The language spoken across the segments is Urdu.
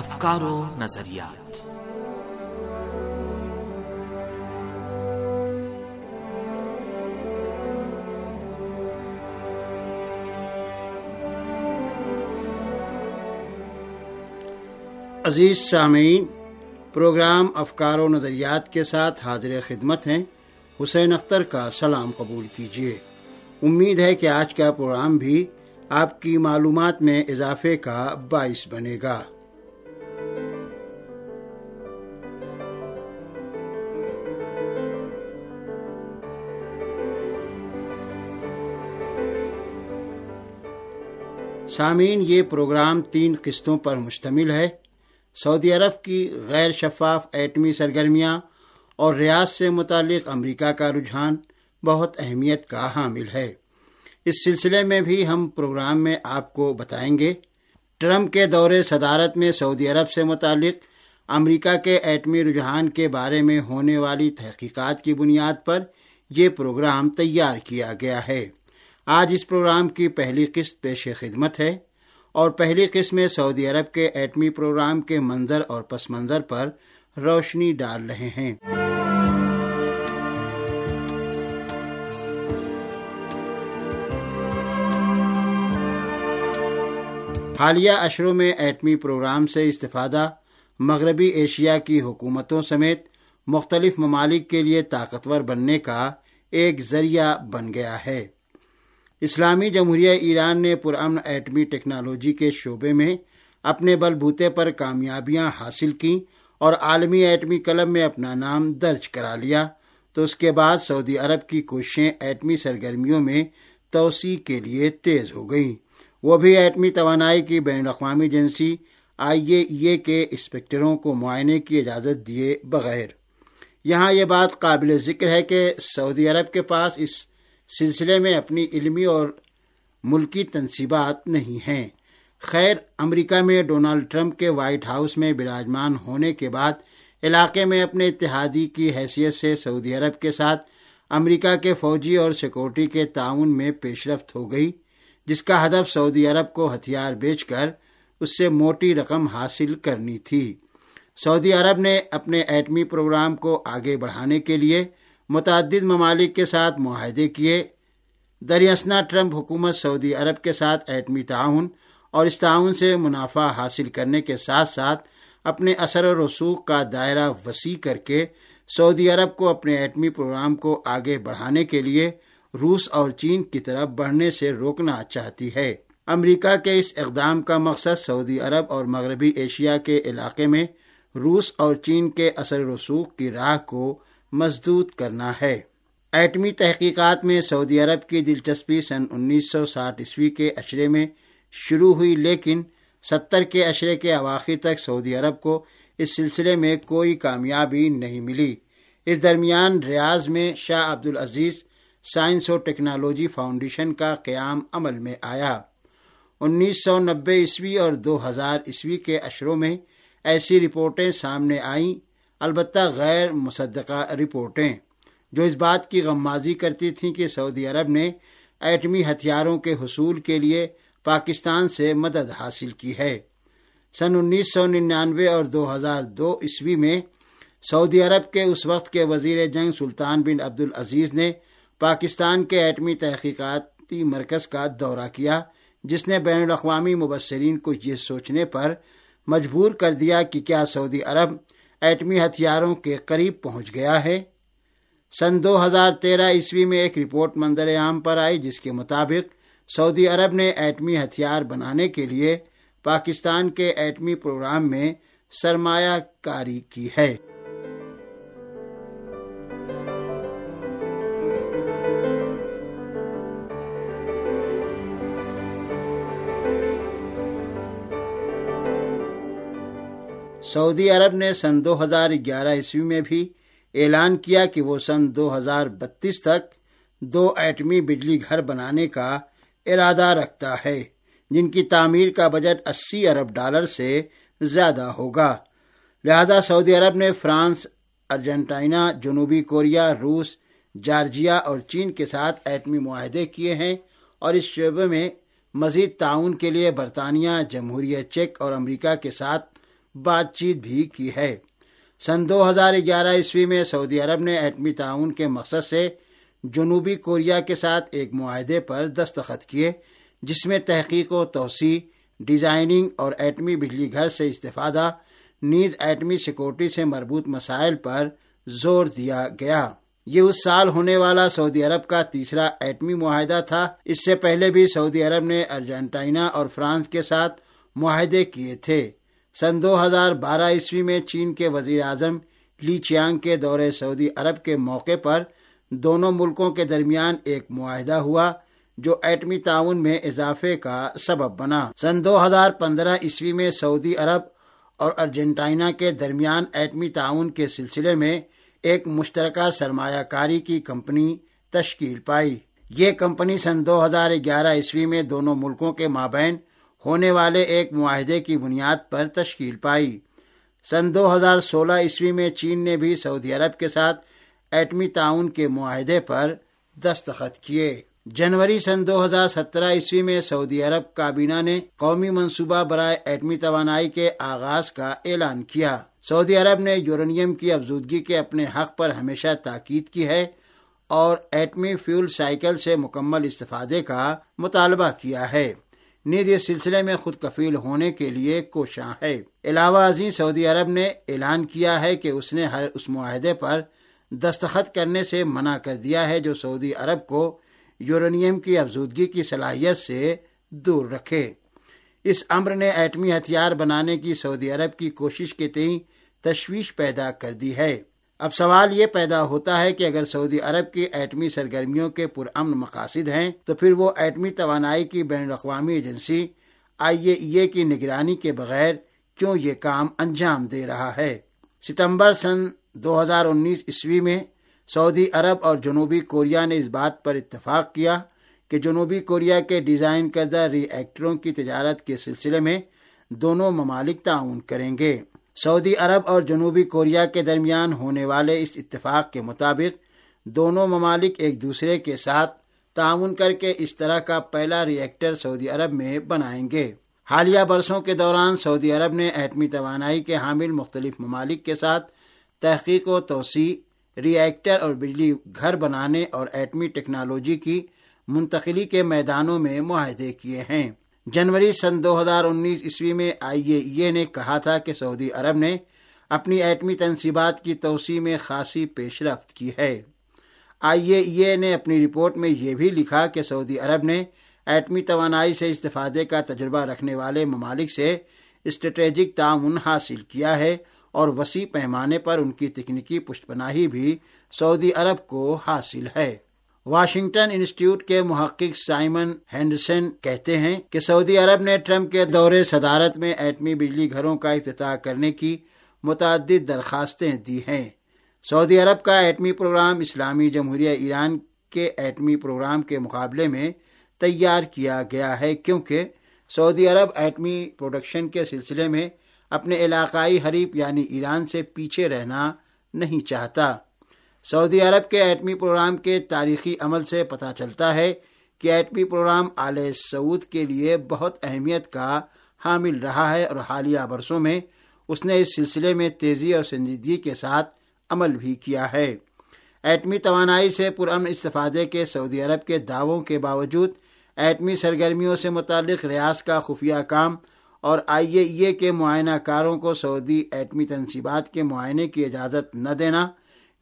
افکار و نظریات۔ عزیز سامعین، پروگرام افکار و نظریات کے ساتھ حاضر خدمت ہیں حسین اختر کا سلام قبول کیجیے۔ امید ہے کہ آج کا پروگرام بھی آپ کی معلومات میں اضافے کا باعث بنے گا۔ سامعین، یہ پروگرام تین قسطوں پر مشتمل ہے۔ سعودی عرب کی غیر شفاف ایٹمی سرگرمیاں اور ریاض سے متعلق امریکہ کا رجحان بہت اہمیت کا حامل ہے۔ اس سلسلے میں بھی ہم پروگرام میں آپ کو بتائیں گے۔ ٹرمپ کے دور صدارت میں سعودی عرب سے متعلق امریکہ کے ایٹمی رجحان کے بارے میں ہونے والی تحقیقات کی بنیاد پر یہ پروگرام تیار کیا گیا ہے۔ آج اس پروگرام کی پہلی قسط پیش خدمت ہے اور پہلی قسم میں سعودی عرب کے ایٹمی پروگرام کے منظر اور پس منظر پر روشنی ڈال رہے ہیں۔ حالیہ اشروں میں ایٹمی پروگرام سے استفادہ مغربی ایشیا کی حکومتوں سمیت مختلف ممالک کے لیے طاقتور بننے کا ایک ذریعہ بن گیا ہے۔ اسلامی جمہوریہ ایران نے پرامن ایٹمی ٹیکنالوجی کے شعبے میں اپنے بل بوتے پر کامیابیاں حاصل کی اور عالمی ایٹمی کلب میں اپنا نام درج کرا لیا۔ تو اس کے بعد سعودی عرب کی کوششیں ایٹمی سرگرمیوں میں توسیع کے لیے تیز ہو گئیں۔ وہ بھی ایٹمی توانائی کی بین الاقوامی ایجنسی آئی اے ای کے انسپیکٹروں کو معائنے کی اجازت دیے بغیر۔ یہاں یہ بات قابل ذکر ہے کہ سعودی عرب کے پاس اس سلسلے میں اپنی علمی اور ملکی تنصیبات نہیں ہیں۔ خیر، امریکہ میں ڈونلڈ ٹرمپ کے وائٹ ہاؤس میں براجمان ہونے کے بعد علاقے میں اپنے اتحادی کی حیثیت سے سعودی عرب کے ساتھ امریکہ کے فوجی اور سیکورٹی کے تعاون میں پیش رفت ہو گئی، جس کا ہدف سعودی عرب کو ہتھیار بیچ کر اس سے موٹی رقم حاصل کرنی تھی۔ سعودی عرب نے اپنے ایٹمی پروگرام کو آگے بڑھانے کے لیے متعدد ممالک کے ساتھ معاہدے کیے۔ دریاسنا ٹرمپ حکومت سعودی عرب کے ساتھ ایٹمی تعاون اور اس تعاون سے منافع حاصل کرنے کے ساتھ ساتھ اپنے اثر و رسوخ کا دائرہ وسیع کر کے سعودی عرب کو اپنے ایٹمی پروگرام کو آگے بڑھانے کے لیے روس اور چین کی طرف بڑھنے سے روکنا چاہتی ہے۔ امریکہ کے اس اقدام کا مقصد سعودی عرب اور مغربی ایشیا کے علاقے میں روس اور چین کے اثر رسوخ کی راہ کو مضبوط کرنا ہے۔ ایٹمی تحقیقات میں سعودی عرب کی دلچسپی سن انیس سو ساٹھ عیسوی کے اشرے میں شروع ہوئی، لیکن ستر کے اشرے کے اواخر تک سعودی عرب کو اس سلسلے میں کوئی کامیابی نہیں ملی۔ اس درمیان ریاض میں شاہ عبد العزیز سائنس و ٹیکنالوجی فاؤنڈیشن کا قیام عمل میں آیا۔ انیس سو نبے عیسوی اور دو ہزار عیسوی کے اشروں میں ایسی رپورٹیں سامنے آئیں البتہ غیر مصدقہ رپورٹیں جو اس بات کی غمازی کرتی تھیں کہ سعودی عرب نے ایٹمی ہتھیاروں کے حصول کے لیے پاکستان سے مدد حاصل کی ہے۔ سن انیس سو ننانوے اور دو ہزار دو عیسوی میں سعودی عرب کے اس وقت کے وزیر جنگ سلطان بن عبد العزیز نے پاکستان کے ایٹمی تحقیقاتی مرکز کا دورہ کیا، جس نے بین الاقوامی مبصرین کو یہ سوچنے پر مجبور کر دیا کہ کیا سعودی عرب ایٹمی ہتھیاروں کے قریب پہنچ گیا ہے۔ سن دو ہزار تیرہ عیسوی میں ایک رپورٹ منظر عام پر آئی جس کے مطابق سعودی عرب نے ایٹمی ہتھیار بنانے کے لیے پاکستان کے ایٹمی پروگرام میں سرمایہ کاری کی ہے۔ سعودی عرب نے سن دو ہزار گیارہ عیسوی میں بھی اعلان کیا کہ وہ سن دو ہزار بتیس تک دو ایٹمی بجلی گھر بنانے کا ارادہ رکھتا ہے، جن کی تعمیر کا بجٹ اسی ارب ڈالر سے زیادہ ہوگا۔ لہذا سعودی عرب نے فرانس، ارجنٹائنا، جنوبی کوریا، روس، جارجیا اور چین کے ساتھ ایٹمی معاہدے کیے ہیں اور اس شعبے میں مزید تعاون کے لیے برطانیہ، جمہوریہ چیک اور امریکہ کے ساتھ بات چیت بھی کی ہے۔ سن دو ہزار گیارہ عیسوی میں سعودی عرب نے ایٹمی تعاون کے مقصد سے جنوبی کوریا کے ساتھ ایک معاہدے پر دستخط کیے، جس میں تحقیق و توسیع، ڈیزائننگ اور ایٹمی بجلی گھر سے استفادہ، نیز ایٹمی سیکورٹی سے مربوط مسائل پر زور دیا گیا۔ یہ اس سال ہونے والا سعودی عرب کا تیسرا ایٹمی معاہدہ تھا۔ اس سے پہلے بھی سعودی عرب نے ارجنٹائنا اور فرانس کے ساتھ معاہدے کیے تھے۔ سن دو ہزار بارہ عیسوی میں چین کے وزیر اعظم لی چیانگ کے دورے سعودی عرب کے موقع پر دونوں ملکوں کے درمیان ایک معاہدہ ہوا، جو ایٹمی تعاون میں اضافے کا سبب بنا۔ سن دو ہزار پندرہ عیسوی میں سعودی عرب اور ارجنٹائنا کے درمیان ایٹمی تعاون کے سلسلے میں ایک مشترکہ سرمایہ کاری کی کمپنی تشکیل پائی۔ یہ کمپنی سن دو ہزار گیارہ عیسوی میں دونوں ملکوں کے مابین ہونے والے ایک معاہدے کی بنیاد پر تشکیل پائی۔ سن دو ہزار سولہ عیسوی میں چین نے بھی سعودی عرب کے ساتھ ایٹمی تعاون کے معاہدے پر دستخط کیے۔ جنوری سن دو ہزار سترہ عیسوی میں سعودی عرب کابینہ نے قومی منصوبہ برائے ایٹمی توانائی کے آغاز کا اعلان کیا۔ سعودی عرب نے یورینیم کی افزودگی کے اپنے حق پر ہمیشہ تاکید کی ہے اور ایٹمی فیول سائیکل سے مکمل استفادے کا مطالبہ کیا ہے۔ نیز یہ سلسلے میں خود کفیل ہونے کے لیے کوشاں ہے۔ علاوہ ازیں سعودی عرب نے اعلان کیا ہے کہ اس نے ہر اس معاہدے پر دستخط کرنے سے منع کر دیا ہے جو سعودی عرب کو یورینیم کی افزودگی کی صلاحیت سے دور رکھے۔ اس امر نے ایٹمی ہتھیار بنانے کی سعودی عرب کی کوشش کے تئیں تشویش پیدا کر دی ہے۔ اب سوال یہ پیدا ہوتا ہے کہ اگر سعودی عرب کی ایٹمی سرگرمیوں کے پرامن مقاصد ہیں، تو پھر وہ ایٹمی توانائی کی بین الاقوامی ایجنسی آئی اے ای اے کی نگرانی کے بغیر کیوں یہ کام انجام دے رہا ہے؟ ستمبر سن دو ہزار انیس عیسوی میں سعودی عرب اور جنوبی کوریا نے اس بات پر اتفاق کیا کہ جنوبی کوریا کے ڈیزائن کردہ ری ایکٹروں کی تجارت کے سلسلے میں دونوں ممالک تعاون کریں گے۔ سعودی عرب اور جنوبی کوریا کے درمیان ہونے والے اس اتفاق کے مطابق دونوں ممالک ایک دوسرے کے ساتھ تعاون کر کے اس طرح کا پہلا ری ایکٹر سعودی عرب میں بنائیں گے۔ حالیہ برسوں کے دوران سعودی عرب نے ایٹمی توانائی کے حامل مختلف ممالک کے ساتھ تحقیق و توسیع ری ایکٹر اور بجلی گھر بنانے اور ایٹمی ٹیکنالوجی کی منتقلی کے میدانوں میں معاہدے کیے ہیں۔ جنوری سن دو ہزار انیس عیسوی میں آئی اے ای نے کہا تھا کہ سعودی عرب نے اپنی ایٹمی تنصیبات کی توسیع میں خاصی پیش رفت کی ہے۔ آئی اے ای نے اپنی رپورٹ میں یہ بھی لکھا کہ سعودی عرب نے ایٹمی توانائی سے استفادے کا تجربہ رکھنے والے ممالک سے اسٹریٹجک تعاون حاصل کیا ہے اور وسیع پیمانے پر ان کی تکنیکی پشت پناہی بھی سعودی عرب کو حاصل ہے۔ واشنگٹن انسٹیٹیوٹ کے محقق سائمن ہینڈسن کہتے ہیں کہ سعودی عرب نے ٹرمپ کے دورے صدارت میں ایٹمی بجلی گھروں کا افتتاح کرنے کی متعدد درخواستیں دی ہیں۔ سعودی عرب کا ایٹمی پروگرام اسلامی جمہوریہ ایران کے ایٹمی پروگرام کے مقابلے میں تیار کیا گیا ہے کیونکہ سعودی عرب ایٹمی پروڈکشن کے سلسلے میں اپنے علاقائی حریف یعنی ایران سے پیچھے رہنا نہیں چاہتا۔ سعودی عرب کے ایٹمی پروگرام کے تاریخی عمل سے پتہ چلتا ہے کہ ایٹمی پروگرام آل سعود کے لیے بہت اہمیت کا حامل رہا ہے اور حالیہ برسوں میں اس نے اس سلسلے میں تیزی اور سنجیدگی کے ساتھ عمل بھی کیا ہے۔ ایٹمی توانائی سے پرامن استفادے کے سعودی عرب کے دعووں کے باوجود ایٹمی سرگرمیوں سے متعلق ریاض کا خفیہ کام اور آئی اے ای کے معائنہ کاروں کو سعودی ایٹمی تنصیبات کے معائنے کی اجازت نہ دینا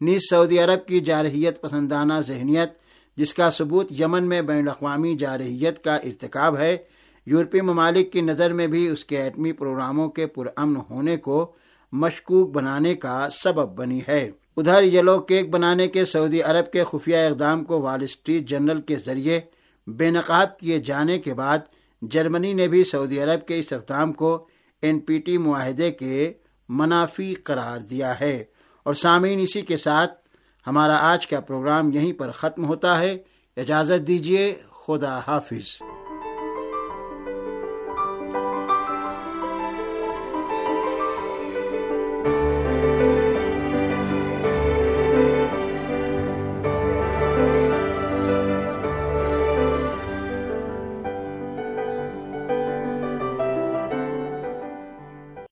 نیز سعودی عرب کی جارحیت پسندانہ ذہنیت، جس کا ثبوت یمن میں بین الاقوامی جارحیت کا ارتکاب ہے، یورپی ممالک کی نظر میں بھی اس کے ایٹمی پروگراموں کے پرامن ہونے کو مشکوک بنانے کا سبب بنی ہے۔ ادھر یلو کیک بنانے کے سعودی عرب کے خفیہ اقدام کو وال اسٹریٹ جنرل کے ذریعے بے نقاب کیے جانے کے بعد جرمنی نے بھی سعودی عرب کے اس اقدام کو این پی ٹی معاہدے کے منافی قرار دیا ہے۔ اور سامعین، اسی کے ساتھ ہمارا آج کا پروگرام یہیں پر ختم ہوتا ہے۔ اجازت دیجیے خدا حافظ۔